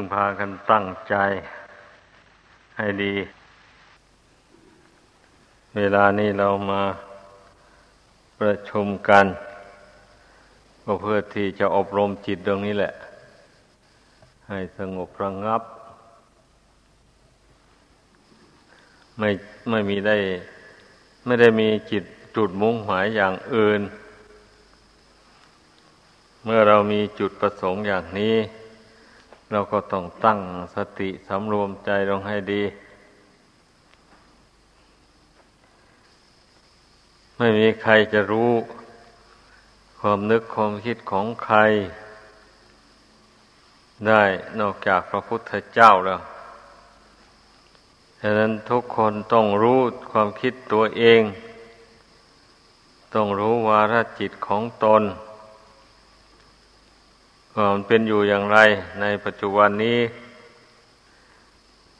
กันพากันตั้งใจ ให้ดี เวลานี้เรามาประชุมกัน ก็เพื่อที่จะอบรมจิตตรงนี้แหละ ให้สงบระงงับ ไม่ไม่มีได้ ไม่ได้มีจิตจุดมุ่งหมายอย่างอื่น เมื่อเรามีจุดประสงค์อย่างนี้ เราก็ต้องตั้งสติสำรวมใจลงให้ดี ไม่มีใครจะรู้ ความนึกความคิดของใคร ได้นอกจากพระพุทธเจ้าแล้วดังนั้นทุกคนต้องรู้ความคิดตัวเอง ต้องรู้วาระจิตของตน ว่ามันเป็นอยู่อย่างไรในปัจจุบันนี้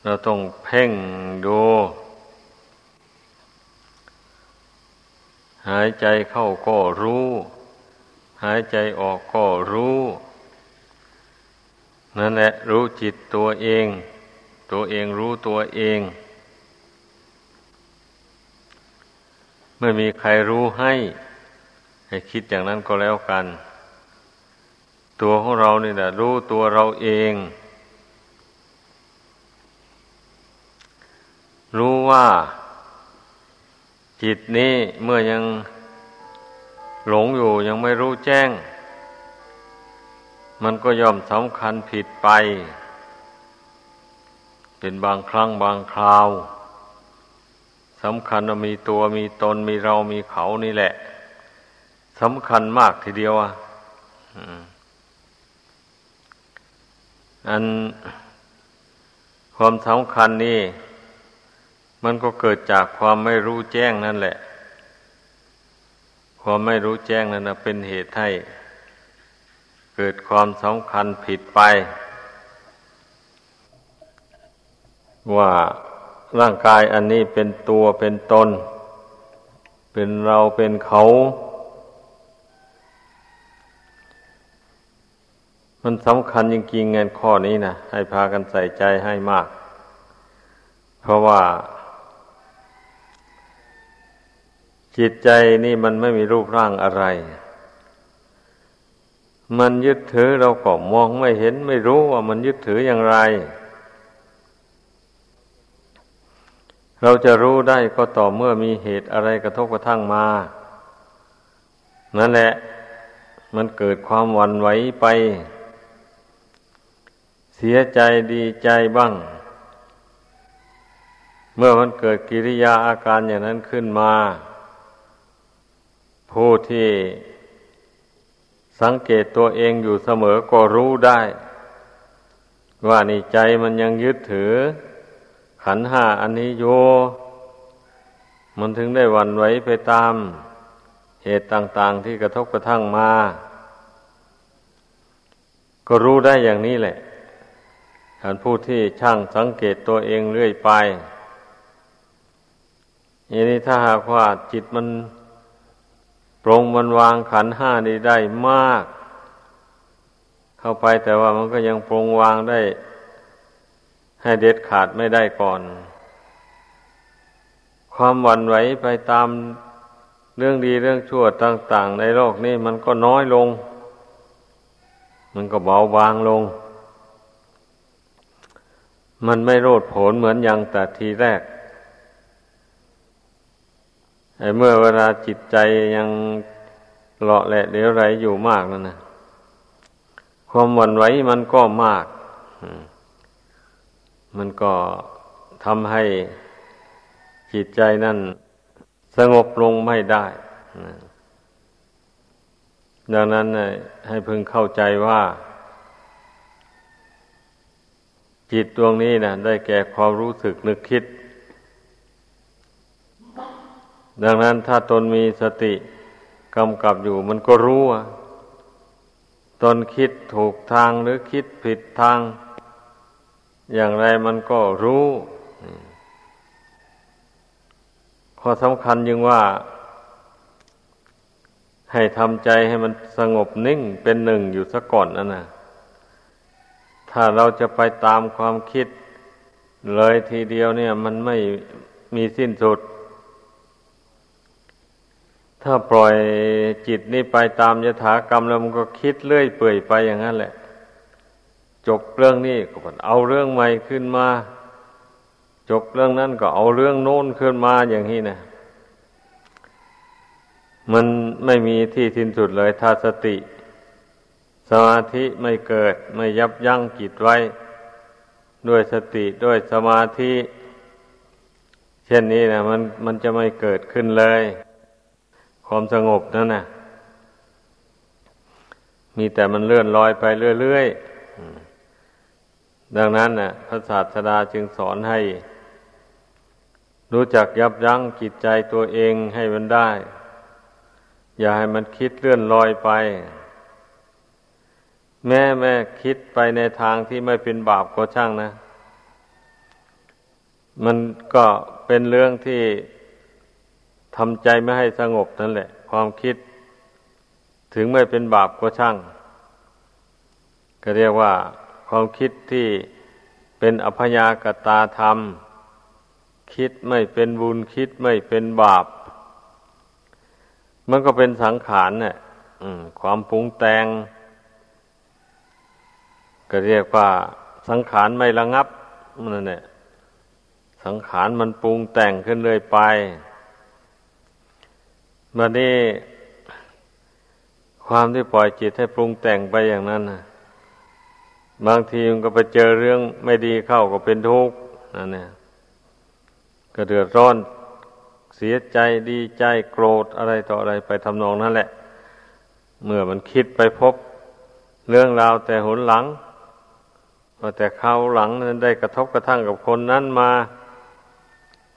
เราต้องเพ่งดู หายใจเข้าก็รู้ หายใจออกก็รู้ นั่นแหละรู้จิตตัวเอง ตัวเองรู้ตัวเอง ไม่มีใครรู้ให้ ให้คิดอย่างนั้นก็แล้วกัน ตัวของเราเนี่แหละรู้ตัวเราเอง รู้ว่า จิตนี้เมื่อยังหลงอยู่ยังไม่รู้แจ้ง มันก็ย่อมสำคัญผิดไป เป็นบางครั้งบางคราวสำคัญว่ามีตัวมีตนมีเรามีเขานี่แหละสำคัญมากทีเดียวอะ อันความสำคัญนี่มันก็เกิดจากความไม่รู้แจ้งนั่นแหละ ความไม่รู้แจ้งนั่นเป็นเหตุให้เกิดความสำคัญผิดไป ว่าร่างกายอันนี้เป็นตัวเป็นตน เป็นเราเป็นเขา มันสำคัญจริงๆเงินข้อนี้นะให้พากันใส่ใจให้มาก เพราะว่า จิตใจนี่มันไม่มีรูปร่างอะไร มันยึดถือเราก็มองไม่เห็นไม่รู้ว่ามันยึดถืออย่างไร เราจะรู้ได้ก็ต่อเมื่อมีเหตุอะไรกระทบกระทั่งมานั่นแหละ มันเกิดความหวั่นไหวไป เสียใจดีใจบ้าง เมื่อมันเกิดกิริยาอาการอย่างนั้นขึ้นมา ผู้ที่สังเกตตัวเองอยู่เสมอก็รู้ได้ ว่านี่ใจมันยังยึดถือ ขันห้าอันนี้โย มันถึงได้วันไหวไปตาม เหตุต่าง ๆ ที่กระทบกระทั่งมา ก็รู้ได้อย่างนี้แหละ ท่านผู้ที่ช่างสังเกตตัวเองเรื่อยไปอย่นี้ถ้าหากว่าจิตมันปรงมันวางขันห้านี้ได้มาก เข้าไปแต่ว่ามันก็ยังปรงวางได้ ให้เด็ดขาดไม่ได้ก่อน ความหวั่นไหวไปตามเรื่องดีเรื่องชั่วต่าง ๆ ในโลกนี้มันก็น้อยลง มันก็เบาบางลง มันไม่โรดโผนเหมือนอย่างแต่ทีแรกไอ้เมื่อเวลาจิตใจยังเลาะแหละเดี๋ยวไรอยู่มากนั่นนะความหวั่นไหวมันก็มาก มันก็ทำให้จิตใจนั่นสงบลงไม่ได้ ดังนั้นให้พึงเข้าใจว่า จิตดวงนี้นะได้แก่ความรู้สึกนึกคิด ดังนั้นถ้าตนมีสติกำกับอยู่มันก็รู้ว่าตนคิดถูกทางหรือคิดผิดทาง อย่างไรมันก็รู้ ข้อสำคัญยังว่า ให้ทำใจให้มันสงบนิ่งเป็นหนึ่งอยู่ซะก่อนนั่นนะ ถ้าเราจะไปตามความคิดเลยทีเดียวเนี่ย มันไม่มีสิ้นสุด ถ้าปล่อยจิตนี่ไปตามยถากรรมแล้วมันก็คิดเลื่อยเปื่อยไปอย่างนั้นแหละ จบเรื่องนี้ก็เอาเรื่องใหม่ขึ้นมา จบเรื่องนั้นก็เอาเรื่องโน้นขึ้นมาอย่างนี้นะมันไม่มีที่สิ้นสุดเลยถ้าสติ สมาธิไม่เกิดไม่ยับยั้งจิตไว้ ด้วยสติด้วยสมาธิ เช่นนี้นะมันมันจะไม่เกิดขึ้นเลย ความสงบนั่นนะมีแต่มันเลื่อนลอยไปเรื่อยๆดังนั้นนะ่ะพระศาสดาจึงสอนให้ รู้จักยับยั้งจิตใจตัวเองให้มันได้ อย่าให้มันคิดเลื่อนลอยไป แม่แม่คิดไปในทางที่ไม่เป็นบาปก็ช่างนะ มันก็เป็นเรื่องที่ทำใจไม่ให้สงบนั่นแหละ ความคิดถึงไม่เป็นบาปก็ช่าง ก็เรียกว่า ความคิดที่เป็นอภยากตาธรรม คิดไม่เป็นบุญคิดไม่เป็นบาป มันก็เป็นสังขารเนี่ยความปรุงแต่ง ก็เรียกว่า สังขารไม่ระงับมันเนี่สังขารมันปรุงแต่งขึ้นเลยไปมานี้ความที่ปล่อยจิตให้ปรุงแต่งไปอย่างนั้นนะบางทีมันก็ไปเจอเรื่องไม่ดีเข้าก็เป็นทุกข์นั่นเนี่ยก็เดือดร้อนเสียใจดีใจโกรธอะไรต่ออะไรไปทำนองนั่นแหละ เมื่อมันคิดไปพบเรื่องราวแต่หนหลัง แต่เขาวหลังนั้นได้กระทบกระทั่งกับคนนั้นมา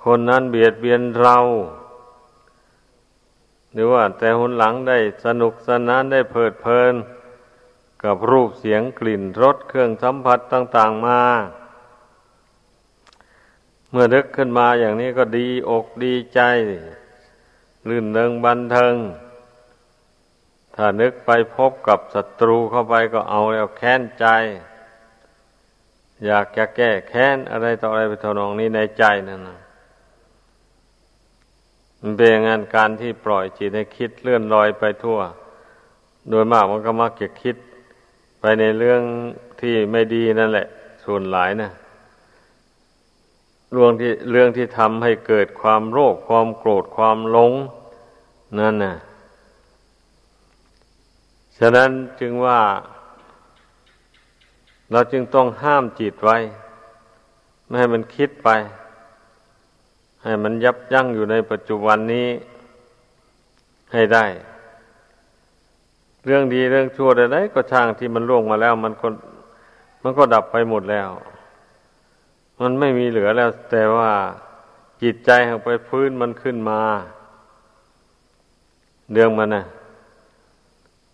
คนนั้นเบียดเบียนเรา หรือว่าแต่หนหลังได้สนุกสนานได้เพลิดเพลิน กับรูปเสียงกลิ่นรสเครื่องสัมผัสต่าง ๆ มา เมื่อนึกขึ้นมาอย่างนี้ก็ดีอกดีใจลื่นเริงบันเทิง ถ้านึกไปพบกับศัตรูเข้าไปก็เอาแล้วแค้นใจ อยากจะแก้แค้นอะไรต่ออะไรไปทนองนี้ในใจนั่นนะมันเป็นงานการที่ปล่อยจิตให้คิดเลื่อนลอยไปทั่ว โดยมากมันก็มักจะคิด ไปในเรื่องที่ไม่ดีนั่นแหละ ส่วนหลายนะเรื่องที่เรื่องที่ทำให้เกิดความโรคความโกรธความหลง นั่นน่ะฉะนั้นจึงว่า เราจึงต้องห้ามจิตไว้ ไม่ให้มันคิดไป ให้มันยับยั้งอยู่ในปัจจุบันนี้ให้ได้ เรื่องดีเรื่องชั่วใดๆก็ช่างที่มันล่วงมาแล้ว มันก็มันก็ดับไปหมดแล้ว มันไม่มีเหลือแล้ว แต่ว่าจิตใจของไปพื้นมันขึ้นมา เรื่องมันนะ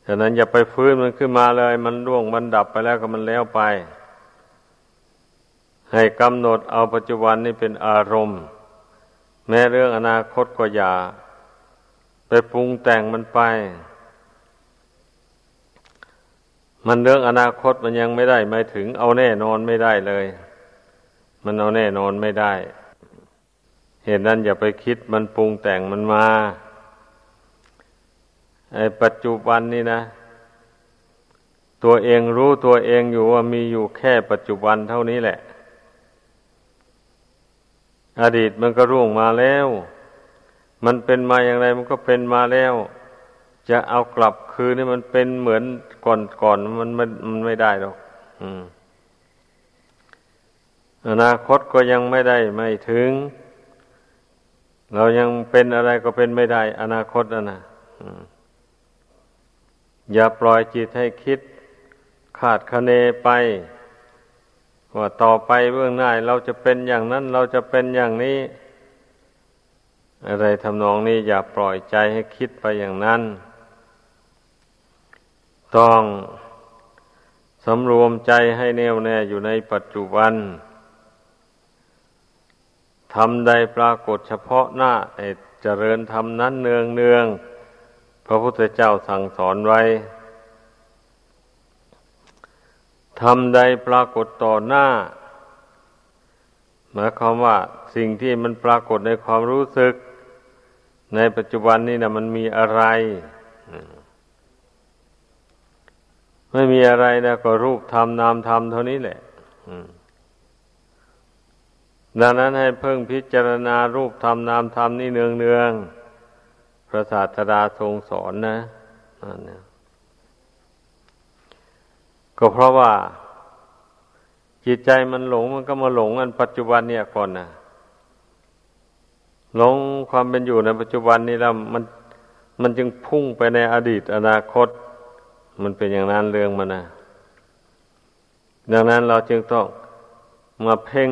ฉะนั้นอย่าไปฟื้นมันขึ้นมาเลย มันร่วงมันดับไปแล้วก็มันแล้วไป ให้กำหนดเอาปัจจุบันนี่เป็นอารมณ์ แม้เรื่องอนาคตก็อย่า ไปปรุงแต่งมันไป มันเรื่องอนาคตมันยังไม่ได้ไม่ถึงเอาแน่นอนไม่ได้เลย มันเอาแน่นอนไม่ได้ เหตุนั้นอย่าไปคิดมันปรุงแต่งมันมา ปัจจุบันนี่นะ ตัวเองรู้ตัวเองอยู่ว่ามีอยู่แค่ปัจจุบันเท่านี้แหละ อดีตมันก็ร่วงมาแล้ว มันเป็นมาอย่างไรมันก็เป็นมาแล้ว จะเอากลับคืนนี่มันเป็นเหมือนก่อนก่อนมันมันมันไม่ได้หรอกอืมอนาคตก็ยังไม่ได้ไม่ถึง เรายังเป็นอะไรก็เป็นไม่ได้ อนาคตนะนะอ อย่าปล่อยจิตให้คิดขาดคะเนไปว่าต่อไปเบื้องหน้าเราจะเป็นอย่างนั้นเราจะเป็นอย่างนี้ อะไรทำนองนี้อย่าปล่อยใจให้คิดไปอย่างนั้น ต้องสำรวมใจให้แน่วแน่อยู่ในปัจจุบันทำใดปรากฏเฉพาะหน้าเจริญธรรมนั้นเนืองเนือง พระพุทธเจ้าสั่งสอนไว้ทำใดปรากฏต่อหน้า หมายความว่าสิ่งที่มันปรากฏในความรู้สึก ในปัจจุบันนี้นะมันมีอะไร ไม่มีอะไรนะก็รูปธรรมนามธรรมเท่านี้แหละดังนั้นให้เพิ่งพิจารณารูปธรรมนามธรรมนี่เนืองเนือง พระศาสดาทรงสอนนะนั่นเนี่ยก็เพราะว่า จิตใจมันหลงมันก็มาหลงอันปัจจุบันเนี่ยก่อนนะหลงความเป็นอยู่ในปัจจุบันนี้แล้วมันมันจึงพุ่งไปในอดีตอนาคต มันเป็นอย่างนั้นเรื่องมันนะดังนั้นเราจึงต้องมาเพ่ง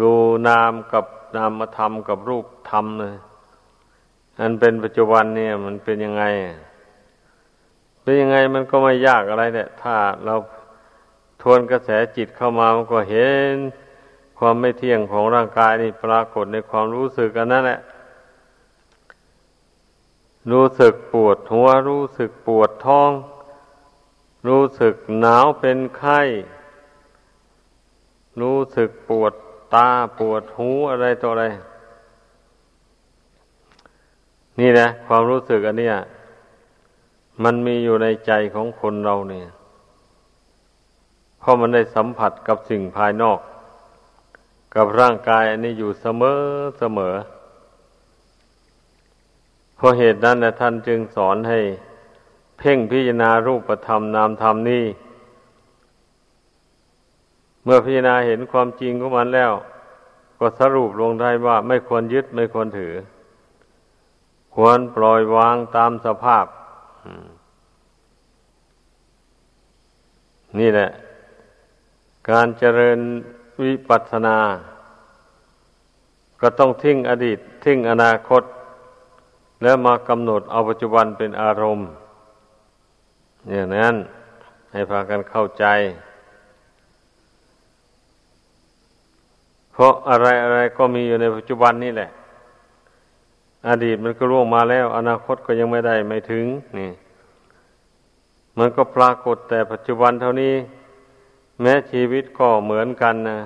ดูนามกับนามธรรมกับรูปธรรมเลย อันเป็นปัจจุบันเนี่ย มันเป็นยังไง เป็นยังไงมันก็ไม่ยากอะไรเนี่ยถ้าเราทวนกระแสจิตเข้ามามันก็เห็นความไม่เที่ยงของร่างกายนี่ปรากฏในความรู้สึกกันนั่นแหละรู้สึกปวดหัว รู้สึกปวดท้อง รู้สึกหนาวเป็นไข้ รู้สึกปวดตาปวดหูอะไรตัวอะไร นี่นะ ความรู้สึกอันเนี้ยมันมีอยู่ในใจของคนเราเนี่ยเพราะมันได้สัมผัสกับสิ่งภายนอก กับร่างกายอันนี้อยู่เสมอเสมอเพราะเหตุนั้นนะท่านจึงสอนให้ เพ่งพิจารณารูปธรรมนามธรรมนี่เมื่อพิจารณาเห็นความจริงของมันแล้ว ก็สรุปลงได้ว่าไม่ควรยึดไม่ควรถือ ควรปล่อยวางตามสภาพ นี่แหละ การเจริญวิปัสสนา ก็ต้องทิ้งอดีต ทิ้งอนาคต แล้วมากำหนดเอาปัจจุบันเป็นอารมณ์ อย่างนั้นให้พากันเข้าใจ เพราะอะไรอะไรก็มีอยู่ในปัจจุบันนี่แหละ อดีตมันก็ล่วงมาแล้ว อนาคตก็ยังไม่ได้ไม่ถึงนี่ มันก็ปรากฏแต่ปัจจุบันเท่านี้ แม้ชีวิตก็เหมือนกันนะ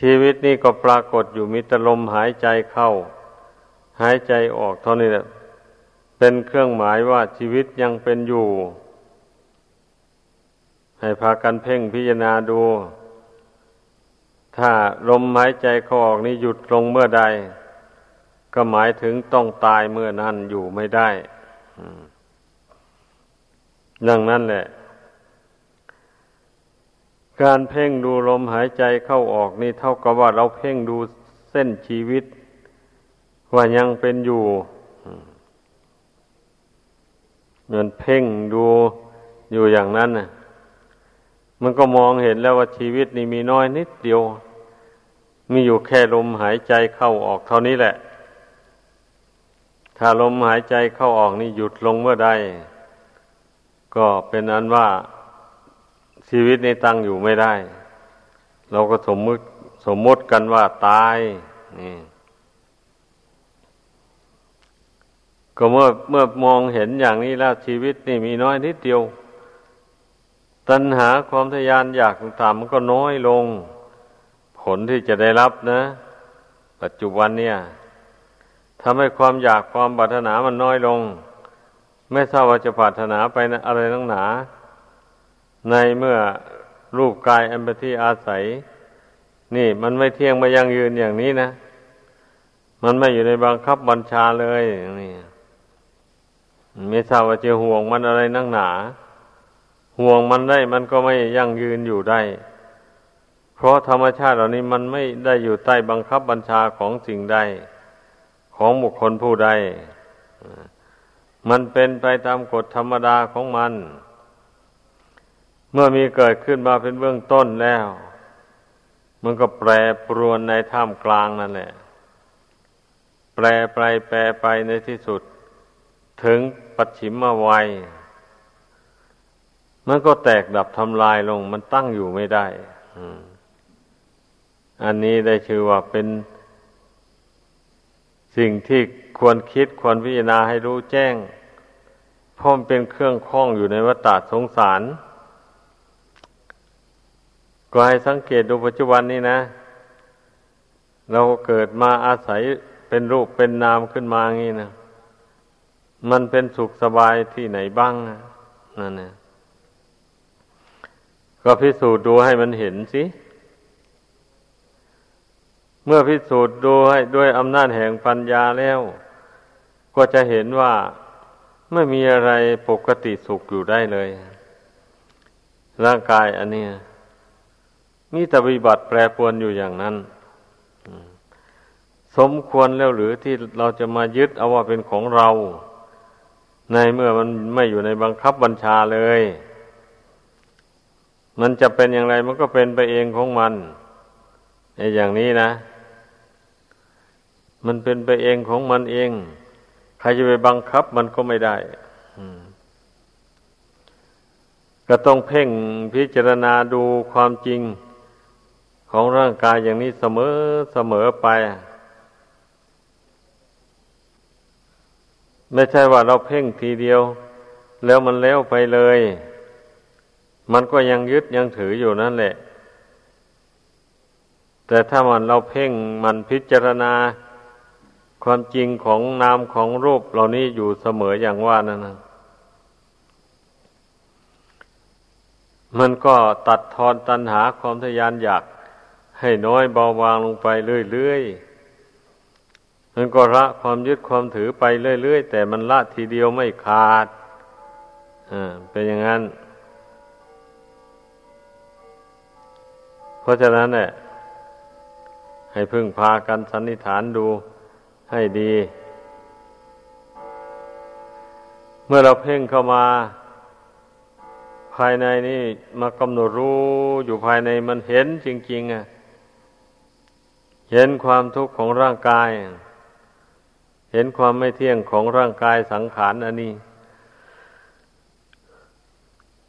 ชีวิตนี่ก็ปรากฏอยู่มีแต่ลมหายใจเข้า หายใจออกเท่านี้แหละเป็นเครื่องหมายว่าชีวิตยังเป็นอยู่ ให้พากันเพ่งพิจารณาดู ถ้าลมหายใจเข้าออกนี่หยุดลงเมื่อใด ก็หมายถึงต้องตายเมื่อนั้นอยู่ไม่ได้ดังนั้นแหละ การเพ่งดูลมหายใจเข้าออกนี่เท่ากับว่าเราเพ่งดูเส้นชีวิต ว่ายังเป็นอยู่เหมือนเพ่งดูอยู่อย่างนั้นน่ะ มันก็มองเห็นแล้วว่าชีวิตนี่มีน้อยนิดเดียว มีอยู่แค่ลมหายใจเข้าออกเท่านี้แหละ ถ้าลมหายใจเข้าออกนี่หยุดลงเมื่อใด ก็เป็นอันว่าชีวิตในตั้งอยู่ไม่ได้ เราก็สมมติสมมติกันว่าตายนี่ก็เมื่อเมื่อมองเห็นอย่างนี้แล้วชีวิตนี่มีน้อยนิดเดียว ตัณหาความทยานอยากต่างๆมันก็น้อยลง ผลที่จะได้รับนะ ปัจจุบันเนี่ย ทำให้ความอยากความปรารถนามันน้อยลง ไม่ทราบว่าจะปรารถนาไปนะอะไรตั้งหนา ในเมื่อรูปกายอันเป็นที่อาศัย นี่มันไม่เที่ยงไม่ยั่งยืนอย่างนี้นะ มันไม่อยู่ในบังคับบัญชาเลยนี่ไม่ทราบว่าจะห่วงมันอะไรนั่งหนา ห่วงมันได้มันก็ไม่ยั่งยืนอยู่ได้ เพราะธรรมชาติเหล่านี้มันไม่ได้อยู่ใต้บังคับบัญชาของสิ่งใด ของบุคคลผู้ใด มันเป็นไปตามกฎธรรมดาของมัน เมื่อมีเกิดขึ้นมาเป็นเบื้องต้นแล้ว มันก็แปรปรวนในท่ามกลางนั่นแหละ แปรไปแปรไปในที่สุด ถึงปัจฉิมวัยมันก็แตกดับทำลายลง มันตั้งอยู่ไม่ได้ อันนี้ได้ชื่อว่าเป็น สิ่งที่ควรคิดควรพิจารณาให้รู้แจ้งพราะมันเป็นเครื่องคล้องอยู่ในวัฏสงสาร ก็ให้สังเกตดูปัจจุบันนี้นะ เราเกิดมาอาศัยเป็นรูปเป็นนามขึ้นมางี้นะมันเป็นสุขสบายที่ไหนบ้างนั่นนะก็พิสูจน์ดูให้มันเห็นสิ เมื่อพิสูจน์ดูให้ด้วยอำนาจแห่งปัญญาแล้ว ก็จะเห็นว่าไม่มีอะไรปกติสุขอยู่ได้เลย ร่างกายอันนี้มีแต่วิบัติแปรปรวนอยู่อย่างนั้น สมควรแล้วหรือที่เราจะมายึดเอาว่าเป็นของเรา ในเมื่อมันไม่อยู่ในบังคับบัญชาเลย มันจะเป็นอย่างไรมันก็เป็นไปเองของมันในอย่างนี้นะ มันเป็นไปเองของมันเอง ใครจะไปบังคับมันก็ไม่ได้ก็ต้องเพ่งพิจารณาดูความจริงของร่างกายอย่างนี้เสมอเสมอไป ไม่ใช่ว่าเราเพ่งทีเดียว แล้วมันแล้วไปเลย มันก็ยังยึดยังถืออยู่นั่นแหละ แต่ถ้ามันเราเพ่งมันพิจารณา ความจริงของนามของรูปเหล่านี้อยู่เสมออย่างว่านั่นนะมันก็ตัดทอนตัณหาความทยานอยากให้น้อยเบาบางลงไปเรื่อยๆมันก็ละความยึดความถือไปเรื่อยๆ แต่มันละทีเดียวไม่ขาดอ่าเป็นอย่างนั้น เพราะฉะนั้นเนี่ยให้พึ่งพากันสันนิษฐานดู ให้ดี เมื่อเราเพ่งเข้ามาภายในนี่มากำหนดรู้อยู่ภายในมันเห็นจริงๆอะ เห็นความทุกข์ของร่างกาย เห็นความไม่เที่ยงของร่างกายสังขารอันนี้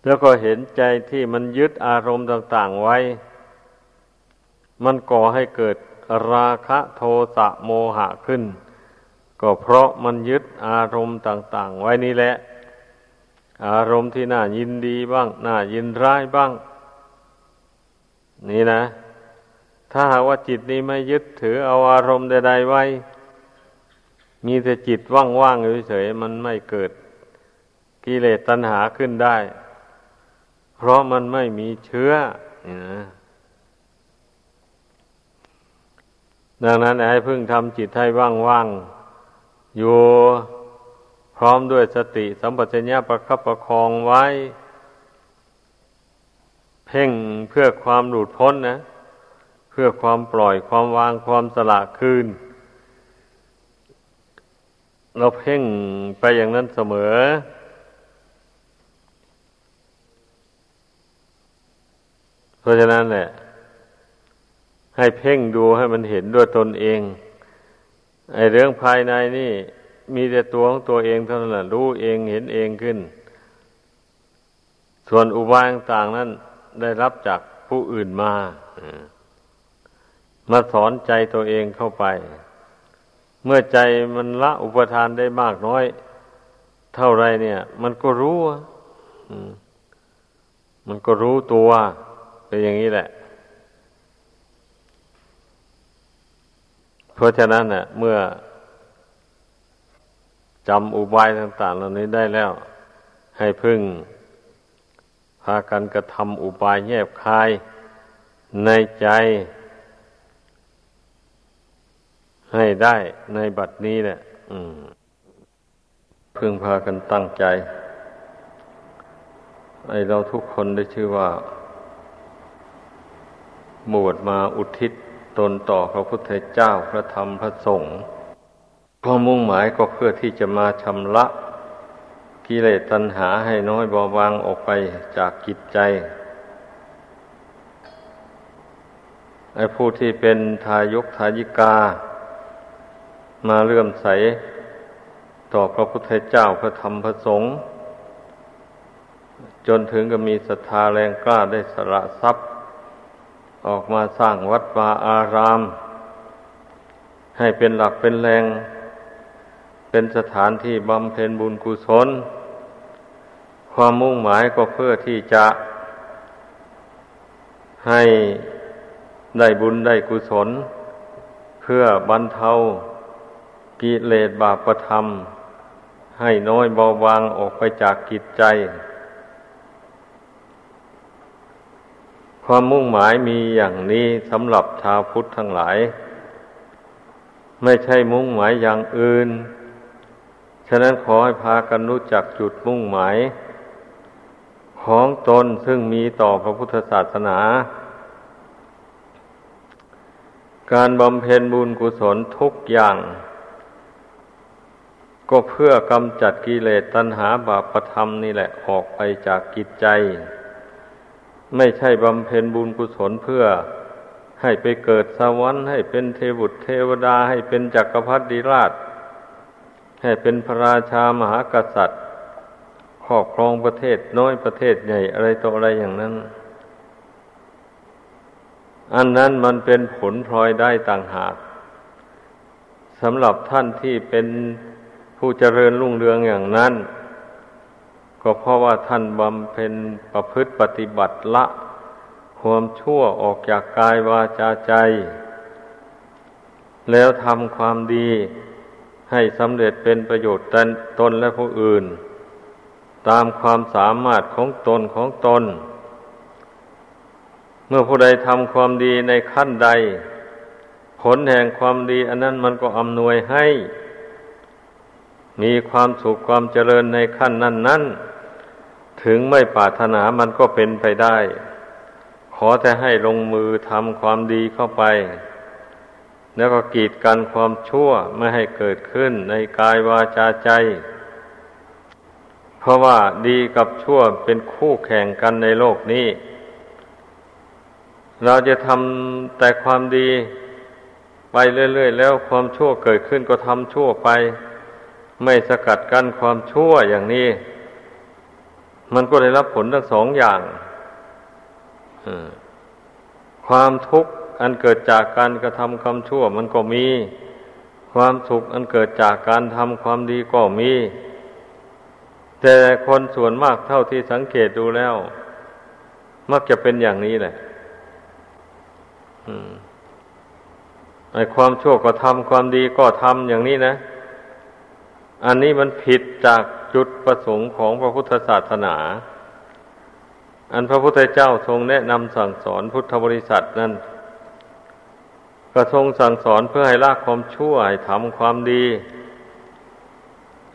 แล้วก็เห็นใจที่มันยึดอารมณ์ต่าง ๆไว้ มันก่อให้เกิด ราคะโทสะโมหะขึ้น ก็เพราะมันยึดอารมณ์ต่าง ๆ ไว้นี่แหละ อารมณ์ที่น่ายินดีบ้าง น่ายินร้ายบ้าง นี่นะ ถ้าหากว่าจิตนี้ไม่ยึดถือเอาอารมณ์ใดๆไว้ มีแต่จิตว่างๆเฉยๆมันไม่เกิดกิเลสตัณหาขึ้นได้ เพราะมันไม่มีเชื้อนี่นะ ดังนั้นให้พึ่งทำจิตให้ว่างๆ อยู่พร้อมด้วยสติสัมปชัญญะประคับประคองไว้ เพ่งเพื่อความหลุดพ้นนะ เพื่อความปล่อยความวางความสละคืน เราเพ่งไปอย่างนั้นเสมอ เพราะฉะนั้นแหละ ให้เพ่งดูให้มันเห็นด้วยตนเอง ไอ้เรื่องภายในนี่ มีแต่ตัวของตัวเองเท่านั้นแหละรู้เองเห็นเองขึ้น ส่วนอุบายต่างนั้นได้รับจากผู้อื่นมามาสอนใจตัวเองเข้าไป เมื่อใจมันละอุปทานได้มากน้อย เท่าไรเนี่ย มันก็รู้มันก็รู้ตัวเป็นอย่างนี้แหละ เพราะฉะนั้นเน่ะ เมื่อจำอุบายต่าง ๆ เหล่านี้ได้แล้ว ให้พึ่ง พากันกระทำอุบายแยบคายในใจ ให้ได้ในบัดนี้แหละพึ่งพากันตั้งใจ ไอเราทุกคนได้ชื่อว่า บวชมาอุทิศ ตนต่อพระพุทธเจ้าพระธรรมพระสงฆ์ความมุ่งหมายก็เพื่อที่จะมาชำระกิเลสตัณหาให้น้อยเบาบางออกไปจากจิตใจไอ้ผู้ที่เป็นทายกทายิกา มาเลื่อมใส ต่อพระพุทธเจ้าพระธรรมพระสงฆ์จนถึงก็มีศรัทธาแรงกล้าได้สละทรัพย์ ออกมาสร้างวัดวาอาราม ให้เป็นหลักเป็นแรง เป็นสถานที่บำเพ็ญบุญกุศล ความมุ่งหมายก็เพื่อที่จะให้ได้บุญได้กุศล เพื่อบรรเทากิเลสบาปธรรม ให้น้อยเบาบางออกไปจากกิจใจ ความมุ่งหมายมีอย่างนี้สำหรับชาวพุทธทั้งหลาย ไม่ใช่มุ่งหมายอย่างอื่น ฉะนั้นขอให้พากันรู้จักจุดมุ่งหมาย ของตนซึ่งมีต่อพระพุทธศาสนา การบำเพ็ญบุญกุศลทุกอย่าง ก็เพื่อกำจัดกิเลสตัณหาบาปธรรมนี่แหละออกไปจากกิจใจ ไม่ใช่บำเพ็ญบุญกุศลเพื่อให้ไปเกิดสวรรค์ให้เป็นเทวุตเทวดาให้เป็นจักรพรรดิราช ให้เป็นพระราชามหากษัตริย์ครอบครองประเทศน้อยประเทศใหญ่อะไรต่ออะไรอย่างนั้น อันนั้นมันเป็นผลพลอยได้ต่างหากสำหรับท่านที่เป็นผู้เจริญรุ่งเรืองอย่างนั้น ก็เพราะว่าท่านบำเพ็ญประพฤติปฏิบัติละ ความชั่วออกจากกายวาจาใจ แล้วทำความดีให้สำเร็จเป็นประโยชน์ตนและผู้อื่น ตามความสามารถของตนของตน เมื่อผู้ใดทำความดีในขั้นใด ผลแห่งความดี อันนั้นมันก็อำนวยให้ มีความสุขความเจริญในขั้นนั้นนั้น ถึงไม่ปรารถนามันก็เป็นไปได้ ขอแต่ให้ลงมือทำความดีเข้าไป แล้วก็กีดกันความชั่วไม่ให้เกิดขึ้นในกายวาจาใจ เพราะว่าดีกับชั่วเป็นคู่แข่งกันในโลกนี้ เราจะทำแต่ความดีไปเรื่อยๆ แล้วความชั่วเกิดขึ้นก็ทำชั่วไป ไม่สกัดกั้นความชั่วอย่างนี้ มันก็ได้รับผลทั้งสองอย่างความทุกข์อันเกิดจากการกระทำคำชั่ว มันก็มี ความสุขอันเกิดจากการทำความดีก็มี แต่คนส่วนมากเท่าที่สังเกตดูแล้ว มักจะเป็นอย่างนี้แหละไอ้ความชั่วก็ทำความดีก็ทำอย่างนี้นะ อันนี้มันผิดจากจุดประสงค์ของพระพุทธศาสนา อันพระพุทธเจ้าทรงแนะนำสั่งสอนพุทธบริษัทนั้นก็ทรงสั่งสอนเพื่อให้ละความชั่วให้ทำความดี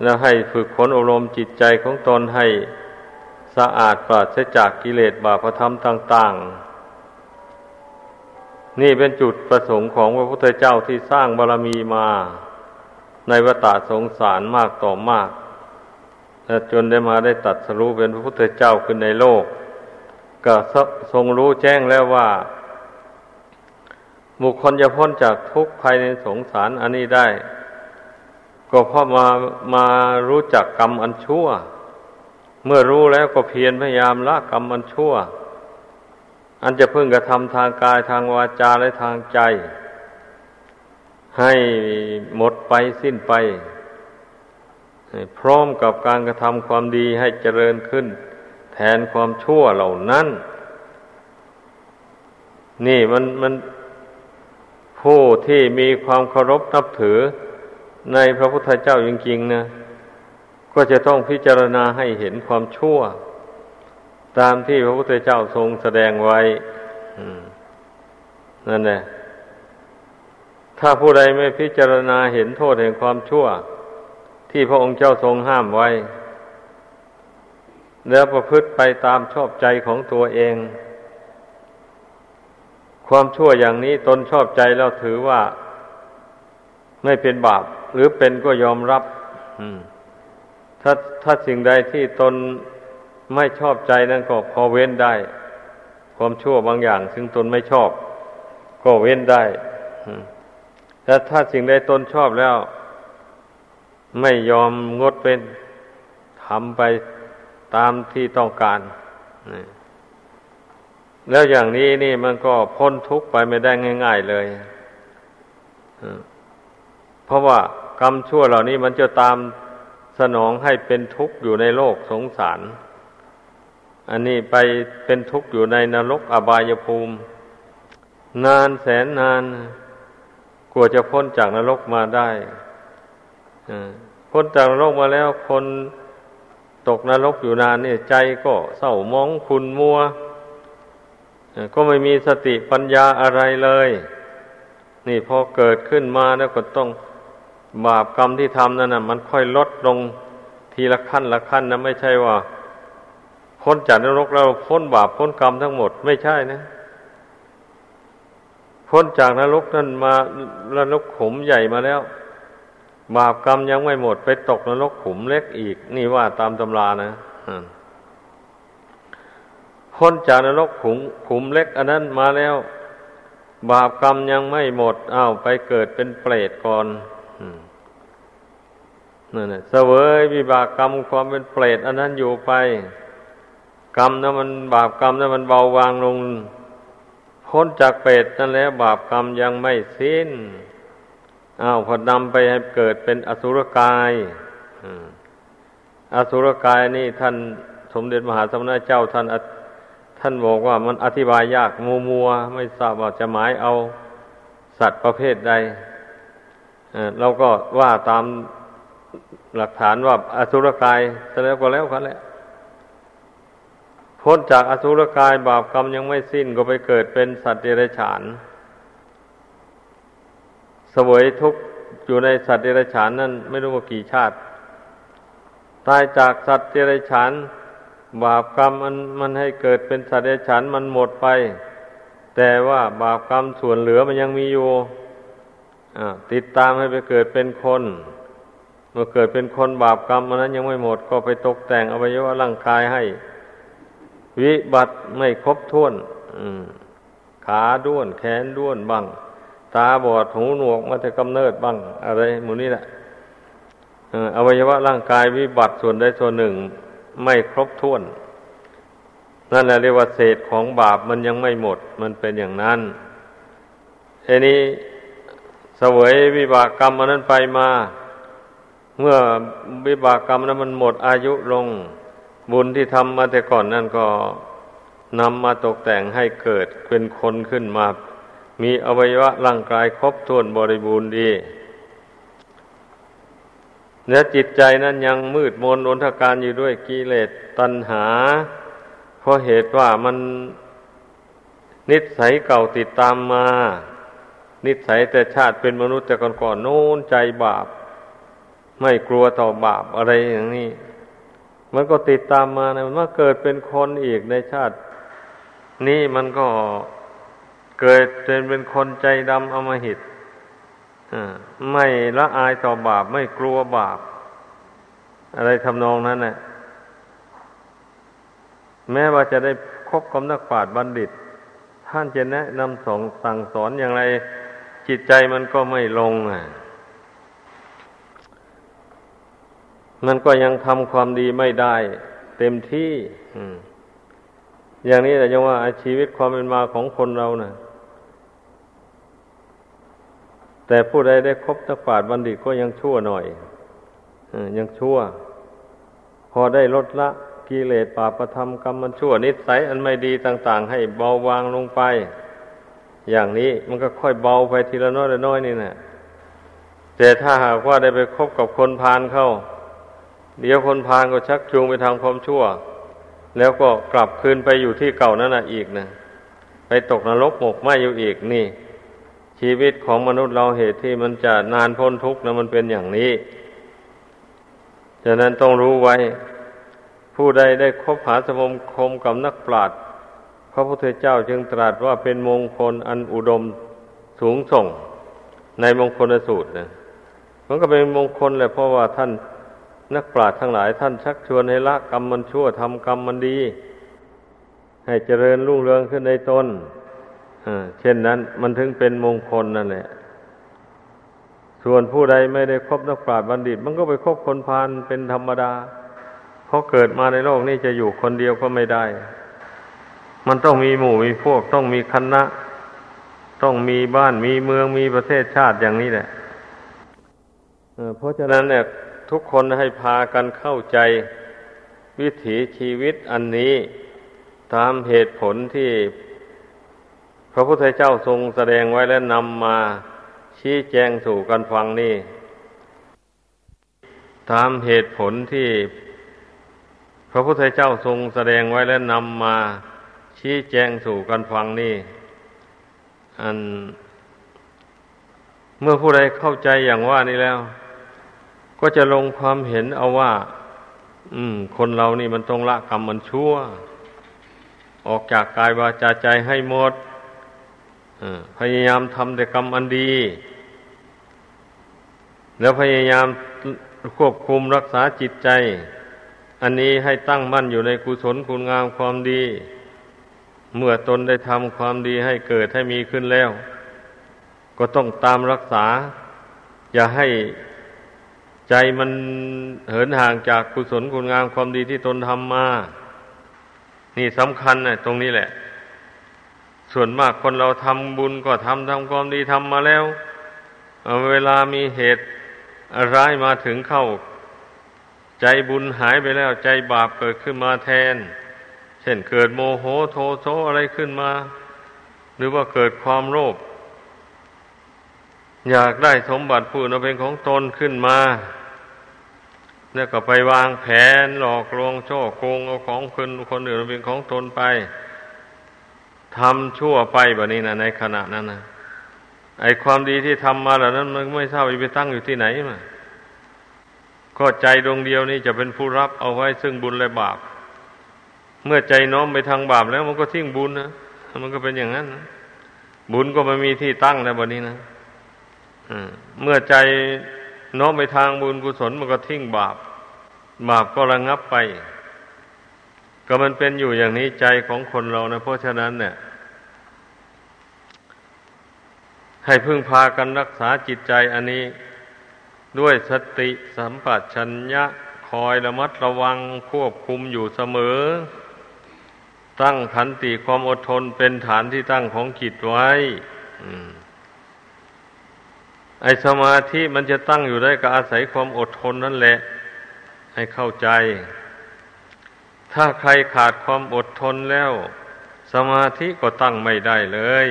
แล้วให้ฝึกฝนอบรมจิตใจของตนให้สะอาดปราศจากกิเลสบาปธรรมต่าง ๆ นี่เป็นจุดประสงค์ของพระพุทธเจ้าที่สร้างบารรมีมา ในวัฏสงสารมากต่อมาก จนได้มาได้ตัดสรู้เป็นพระพุทธเจ้าขึ้นในโลก ก็ทรงรู้แจ้งแล้วว่า บุคคลจะพ้นจากทุกข์ภายในสงสารอันนี้ได้ ก็เพราะมามารู้จักกรรมอันชั่ว เมื่อรู้แล้วก็เพียรพยายามละกรรมอันชั่ว อันจะพึ่งกระทำทางกายทางวาจาและทางใจ ให้หมดไปสิ้นไป พร้อมกับการกระทำความดีให้เจริญขึ้น แทนความชั่วเหล่านั้น นี่มันมันผู้ที่มีความเคารพนับถือในพระพุทธเจ้าจริงๆนะก็จะต้องพิจารณาให้เห็นความชั่ว ตามที่พระพุทธเจ้าทรงแสดงไว้นั่นแหละถ้าผู้ใดไม่พิจารณาเห็นโทษแห่งความชั่ว ที่พระองค์เจ้าทรงห้ามไว้ แล้วประพฤติไปตามชอบใจของตัวเอง ความชั่วอย่างนี้ตนชอบใจแล้วถือว่า ไม่เป็นบาป หรือเป็นก็ยอมรับถ้าถ้าสิ่งใดที่ตนไม่ชอบใจนั่นก็พอเว้นได้ ความชั่วบางอย่าง ซึ่งตนไม่ชอบ ก็เว้นได้แต่ถ้าสิ่งใดตนชอบแล้ว ไม่ยอมงดเป็นทำไปตามที่ต้องการ แล้วอย่างนี้นี่มันก็พ้นทุกข์ไปไม่ได้ง่าย ๆเลย เพราะว่ากรรมชั่วเหล่านี้มันจะตามสนองให้เป็นทุกข์อยู่ในโลกสงสาร อันนี้ไปเป็นทุกข์อยู่ในนรกอบายภูมิ นานแสนนานกลัวจะพ้นจากนรกมาได้ พ้นจากนรกมาแล้วคนตกนรกอยู่นานเนี่ยใจก็เศร้ามองคุณมัว ก็ไม่มีสติปัญญาอะไรเลย นี่พอเกิดขึ้นมาแล้วก็ต้องบาปกรรมที่ทำนั่นนะมันค่อยลดลงทีละขั้นละขั้นนะไม่ใช่ว่าพ้นจากนรกแล้วพ้นบาปพ้นกรรมทั้งหมดไม่ใช่นะพ้นจากนรกนั่นมานรกขมใหญ่มาแล้ว บาปกรรมยังไม่หมดไปตกนรกขุมเล็กอีก นี่ว่าตามตำรานะพ้นจากนรกขุมขุมเล็ก อันนั้นมาแล้ว บาปกรรมยังไม่หมดอ้าวไปเกิดเป็นเปรตก่อนนั่นแหละเสวยวิบากกรรมความเป็นเปรตอันนั้นอยู่ไป กรรมนั้นมันบาปกรรมนั้นมันเบาบางลง พ้นจากเปรตนั่นแล้ว บาปกรรมยังไม่สิ้น อ้าวพอนำไปให้เกิดเป็นอสุรกายอสุรกายนี่ท่านสมเด็จมหาสมณเจ้าท่านท่านบอกว่ามันอธิบายยากมัวมัวไม่ทราบว่าจะหมายเอาสัตว์ประเภทใดเราก็ว่าตามหลักฐานว่าอสุรกายแสดงก็แล้วกันแหละพ้นจากอสุรกายบาปกรรมยังไม่สิ้นก็ไปเกิดเป็นสัตว์เดรัจฉาน สวยทุกข์อยู่ในสัตว์เดรัจฉานนั่นไม่รู้ว่ากี่ชาติ ตายจากสัตว์เดรัจฉานบาปกรรมมันมันให้เกิดเป็นสัตว์เดรัจฉานมันหมดไป แต่ว่าบาปกรรมส่วนเหลือมันยังมีอยู่ติดตามให้ไปเกิดเป็นคน เมื่อเกิดเป็นคนบาปกรรมมันนั้นยังไม่หมดก็ไปตกแต่งอวัยวะร่างกายให้ วิบัติไม่ครบถ้วนขาด้วนแขนด้วนบ้าง ตาบอดหูหนวกมาแต่กำเนิดบ้าง อะไรหมูนี้แหละอวัยวะร่างกายวิบัติส่วนใดส่วนหนึ่ง ไม่ครบถ้วน นั่นแหละเรียกว่าเศษของบาปมันยังไม่หมด มันเป็นอย่างนั้นทีนี้เสวยวิบากกรรมอันนั้นไปมา เมื่อวิบากกรรมนั้นมันหมดอายุลง บุญที่ทำมาแต่ก่อนนั่นก็นำมาตกแต่งให้เกิดเป็นคนขึ้นมา มีอวัยวะร่างกายครบถ้วนบริบูรณ์ดีเนื้อจิตใจนั้นยังมืดมนอนทการอยู่ด้วยกิเลสตัณหา เพราะเหตุว่ามันนิสัยเก่าติดตามมา นิสัยแต่ชาติเป็นมนุษย์แต่ก่อนๆโน้นใจบาป ไม่กลัวต่อบาปอะไรอย่างนี้ มันก็ติดตามมานะมันมาเกิดเป็นคนอีกในชาติ นี้มันก็ เกิดเป็นเป็นคนใจดำอมหิตไม่ละอายต่อบาป ไม่กลัวบาป อะไรทำนองนั้นนะ่ะแม้ว่าจะได้คบกับนักปราชญ์บัณฑิต ท่านจะแนะนำสองสั่งสอนอย่างไร จิตใจมันก็ไม่ลงอะมันก็ยังทำความดีไม่ได้ เต็มที่อย่างนี้แต่ยังว่าชีวิตความเป็นมาของคนเรานะ่ะ แต่ผู้ใดได้คบนักปราชญ์บัณฑิตก็ยังชั่วหน่อยยังชั่ว พอได้ลดละกิเลสปาประธรรมกรรมมันชั่ว นิสัยอันไม่ดีต่าง ๆ ให้เบาบางลงไป อย่างนี้มันก็ค่อยเบาไปทีละน้อยละน้อยนี่นะแต่ถ้าหากว่าได้ไปคบกับคนพาลเข้า เดี๋ยวคนพาลก็ชักจูงไปทางความชั่ว แล้วก็กลับคืนไปอยู่ที่เก่านั่นนะอีกนะไปตกนรกหมกไหมอยู่อีกนี่ ชีวิตของมนุษย์เราเหตุที่มันจะนานพ้นทุกข์นะมันเป็นอย่างนี้ฉะนั้นต้องรู้ไว้ ผู้ใดได้คบหาสมมคมกับนักปราชญ์พระพุทธเจ้าจึงตรัสว่าเป็นมงคลอันอุดมสูงส่ง ในมงคลสูตรนะมันก็เป็นมงคลแหละเพราะว่าท่านนักปราชญ์ทั้งหลาย ท่านชักชวนให้ละกรรมมันชั่วทำกรรมมันดี ให้เจริญรุ่งเรืองขึ้นในตน เช่นนั้นมันถึงเป็นมงคลนั่นแหละส่วนผู้ใดไม่ได้คบนักปราชญ์บัณฑิต มันก็ไปคบคนพาลเป็นธรรมดา เพราะเกิดมาในโลกนี้จะอยู่คนเดียวก็ไม่ได้ มันต้องมีหมู่มีพวก ต้องมีคณะ ต้องมีบ้านมีเมืองมีประเทศชาติอย่างนี้แหละเพราะฉะนั้นเนี่ยทุกคนให้พากันเข้าใจวิถีชีวิตอันนี้ ตามเหตุผลที่ พระพุทธเจ้าทรงแสดงไว้และนำมาชี้แจงสู่กันฟังนี่ตามเหตุผลที่ พระพุทธเจ้าทรงแสดงไว้และนำมาชี้แจงสู่กันฟังนี่อัน เมื่อผู้ใดเข้าใจอย่างว่านี้แล้ว ก็จะลงความเห็นเอาว่า อืม คนเรานี่มันต้องละกรรมมันชั่ว ออกจากกายวาจาใจให้หมด พยายามทำแต่กรรมอันดี แล้วพยายามควบคุมรักษาจิตใจ อันนี้ให้ตั้งมั่นอยู่ในกุศลคุณงามความดี เมื่อตนได้ทำความดีให้เกิดให้มีขึ้นแล้ว ก็ต้องตามรักษา อย่าให้ใจมันเหินห่างจากกุศลคุณงามความดีที่ตนทำมา นี่สำคัญนะตรงนี้แหละ ส่วนมากคนเราทำบุญก็ทำทำความดีทำมาแล้วเวลามีเหตุร้ายมาถึงเข้า ใจบุญหายไปแล้วใจบาปเกิดขึ้นมาแทน เช่นเกิดโมโหโทโสอะไรขึ้นมา หรือว่าเกิดความโลภอยากได้สมบัติผู้นั้นเป็นของตนขึ้นมาแล้วก็ไปวางแผนหลอกลวงโช่อโกงเอาของคนคนอื่นเป็นของตนไป ทำชั่วไปแบบนี้นะในขณะนั้นนะไอความดีที่ทำมาเหล่านั้น มันไม่ทราบไปตั้งอยู่ที่ไหนมาก็ใจดวงเดียวนี่จะเป็นผู้รับเอาไว้ซึ่งบุญและบาป เมื่อใจน้อมไปทางบาปแล้ว มันก็ทิ้งบุญนะมันก็เป็นอย่างนั้นนะบุญก็ไม่มีที่ตั้งแล้วแบบนี้นะเมื่อใจน้อมไปทางบุญกุศลมันก็ทิ้งบาป บาปก็ระงงับไป ก็มันเป็นอยู่อย่างนี้ใจของคนเรานะ เพราะฉะนั้นเนี่ย ให้พึ่งพากันรักษาจิตใจอันนี้ ด้วยสติสัมปชัญญะคอยระมัดระวังควบคุมอยู่เสมอ ตั้งขันติความอดทนเป็นฐานที่ตั้งของจิตไว้ไอสมาธิมันจะตั้งอยู่ได้ก็อาศัยความอดทนนั่นแหละ ให้เข้าใจ ถ้าใครขาดความอดทนแล้ว สมาธิก็ตั้งไม่ได้เลย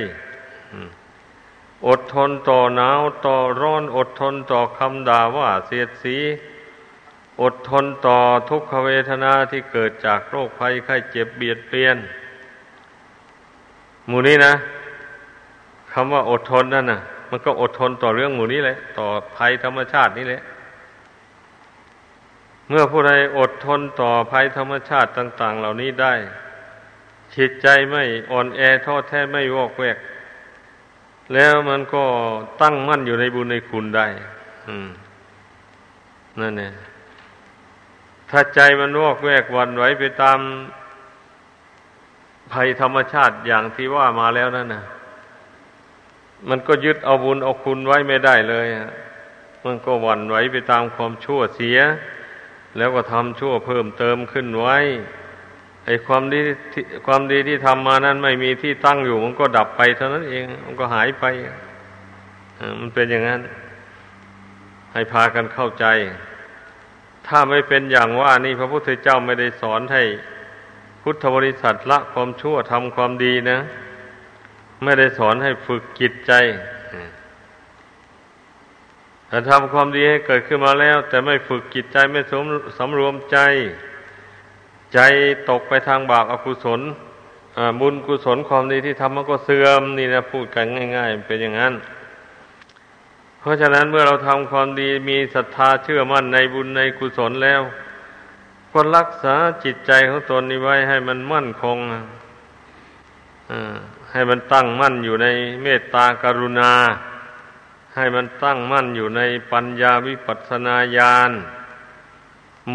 อดทนต่อหนาวต่อร้อนอดทนต่อคำด่าว่าเสียดสี อดทนต่อทุกขเวทนาที่เกิดจากโรคภัยไข้เจ็บเบียดเบียนหมู่นี้นะคำว่าอดทนนั่นนะมันก็อดทนต่อเรื่องหมู่นี้แหละ ต่อภัยธรรมชาตินี่แหละ เมื่อผู้ใดอดทนต่อภัยธรรมชาติต่าง ๆ เหล่านี้ได้จิตใจไม่อ่อนแอท้อแท้ไม่วอกแวก แล้วมันก็ตั้งมั่นอยู่ในบุญในคุณได้นั่นเนี่ยถ้าใจมันวอกแวกวันไหวไปตามภัยธรรมชาติอย่างที่ว่ามาแล้วนั่นนะมันก็ยึดเอาบุญเอาคุณไว้ไม่ได้เลยมันก็วันไหวไปตามความชั่วเสีย แล้วก็ทำชั่วเพิ่มเติมขึ้นไว้ ไอ้ความดีความดีที่ทำมานั้นไม่มีที่ตั้งอยู่ มันก็ดับไปเท่านั้นเอง มันก็หายไปมันเป็นอย่างนั้น ให้พากันเข้าใจ ถ้าไม่เป็นอย่างว่านี่พระพุทธเจ้าไม่ได้สอนให้พุทธบริษัทละความชั่วทำความดีนะ ไม่ได้สอนให้ฝึกจิตใจ ถ้าทำความดีให้เกิดขึ้นมาแล้ว แต่ไม่ฝึกจิตใจไม่สมสำรวมใจ ใจตกไปทางบาปอกุศลบุญกุศลความดีที่ทำมันก็เสื่อมนี่นะพูดกันง่าย ๆ เป็นอย่างนั้น เพราะฉะนั้นเมื่อเราทำความดีมีศรัทธาเชื่อมั่นในบุญในกุศลแล้ว ก็รักษาจิตใจของตนนี้ไว้ให้มันมั่นคงให้มันตั้งมั่นอยู่ในเมตตากรุณา ให้มันตั้งมั่นอยู่ในปัญญาวิปัสสนาญาณ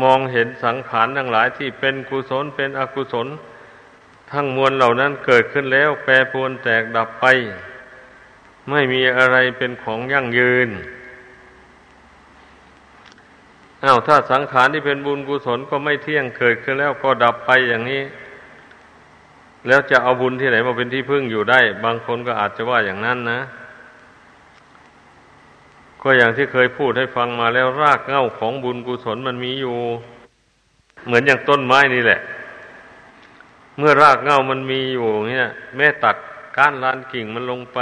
มองเห็นสังขารทั้งหลายที่เป็นกุศลเป็นอกุศล ทั้งมวลเหล่านั้นเกิดขึ้นแล้ว แปรปรวนแตกดับไป ไม่มีอะไรเป็นของยั่งยืนอา้าวถ้าสังขารที่เป็นบุญกุศลก็ไม่เที่ยงเกิดขึ้นแล้วก็ดับไปอย่างนี้ แล้วจะเอาบุญที่ไหนมาเป็นที่พึ่งอยู่ได้ บางคนก็อาจจะว่าอย่างนั้นนะ ก็อย่างที่เคยพูดให้ฟังมาแล้วรากเหง้าของบุญกุศลมันมีอยู่ เหมือนอย่างต้นไม้นี่แหละ เมื่อรากเงามันมีอยู่เนี่ยแม่ตัดก้านลานกิ่งมันลงไป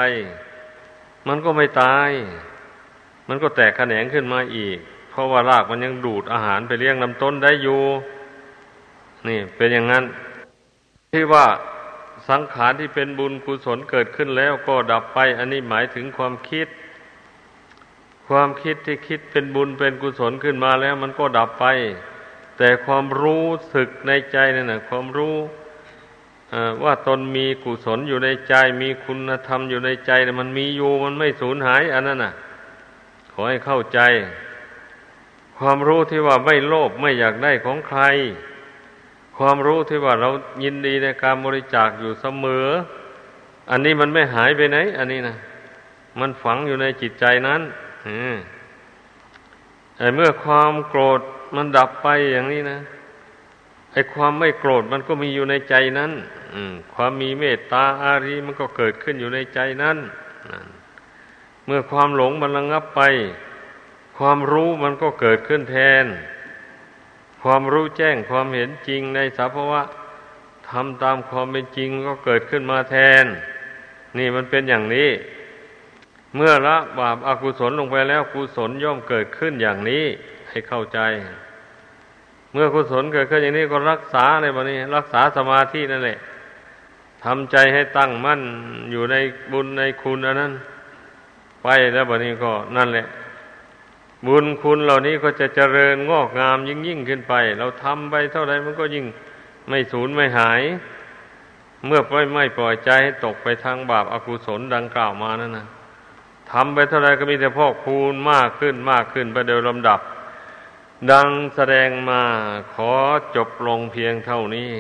มันก็ไม่ตาย มันก็แตกแขนงขึ้นมาอีก เพราะว่ารากมันยังดูดอาหารไปเลี้ยงลำต้นได้อยู่ นี่เป็นอย่างนั้น ที่ว่าสังขารที่เป็นบุญกุศลเกิดขึ้นแล้วก็ดับไป อันนี้หมายถึงความคิด ความคิดที่คิดเป็นบุญเป็นกุศลขึ้นมาแล้ว มันก็ดับไป แต่ความรู้สึกในใจนั่นนะความรู้ว่าตนมีกุศลอยู่ในใจ มีคุณธรรมอยู่ในใจมันมีอยู่มันไม่สูญหาย อันนั้นน่ะขอให้เข้าใจ ความรู้ที่ว่าไม่โลภไม่อยากได้ของใคร ความรู้ที่ว่าเรายินดีในการบริจาคอยู่เสมอ อันนี้มันไม่หายไปไหน อันนี้นะมันฝังอยู่ในจิตใจนั้น แต่เมื่อความโกรธมันดับไปอย่างนี้นะไอ้ความไม่โกรธมันก็มีอยู่ในใจนั้นความมีเมตตาอารีมันก็เกิดขึ้นอยู่ในใจนั้นเมื่อความหลงมันระงับไป ความรู้มันก็เกิดขึ้นแทน ความรู้แจ้งความเห็นจริงในสภาวะทำตามความเป็นจริงก็เกิดขึ้นมาแทน นี่มันเป็นอย่างนี้ เมื่อละบาปอากุศลลงไปแล้วกุศลย่อมเกิดขึ้นอย่างนี้ให้เข้าใจ เมื่อกุศลเกิดขึ้นอย่างนี้ก็รักษาในวันนี้ รักษาสมาธินั่นแหละทำใจให้ตั้งมั่นอยู่ในบุญในคุณอันนั้น ไปแล้ววันนี้ก็นั่นแหละ บุญคุณเหล่านี้ก็จะเจริญงอกงามยิ่งยิ่งขึ้นไป เราทำไปเท่าไรมันก็ยิ่งไม่สูญไม่หาย เมื่อไม่ไม่ปล่อยใจให้ตกไปทางบาปอากุศลดังกล่าวมานั่นนะ ทำไปเท่าไรก็มีแต่พอกคูณมากขึ้นมากขึ้นไปโดยลำดับ ดังแสดงมาขอจบลงเพียงเท่านี้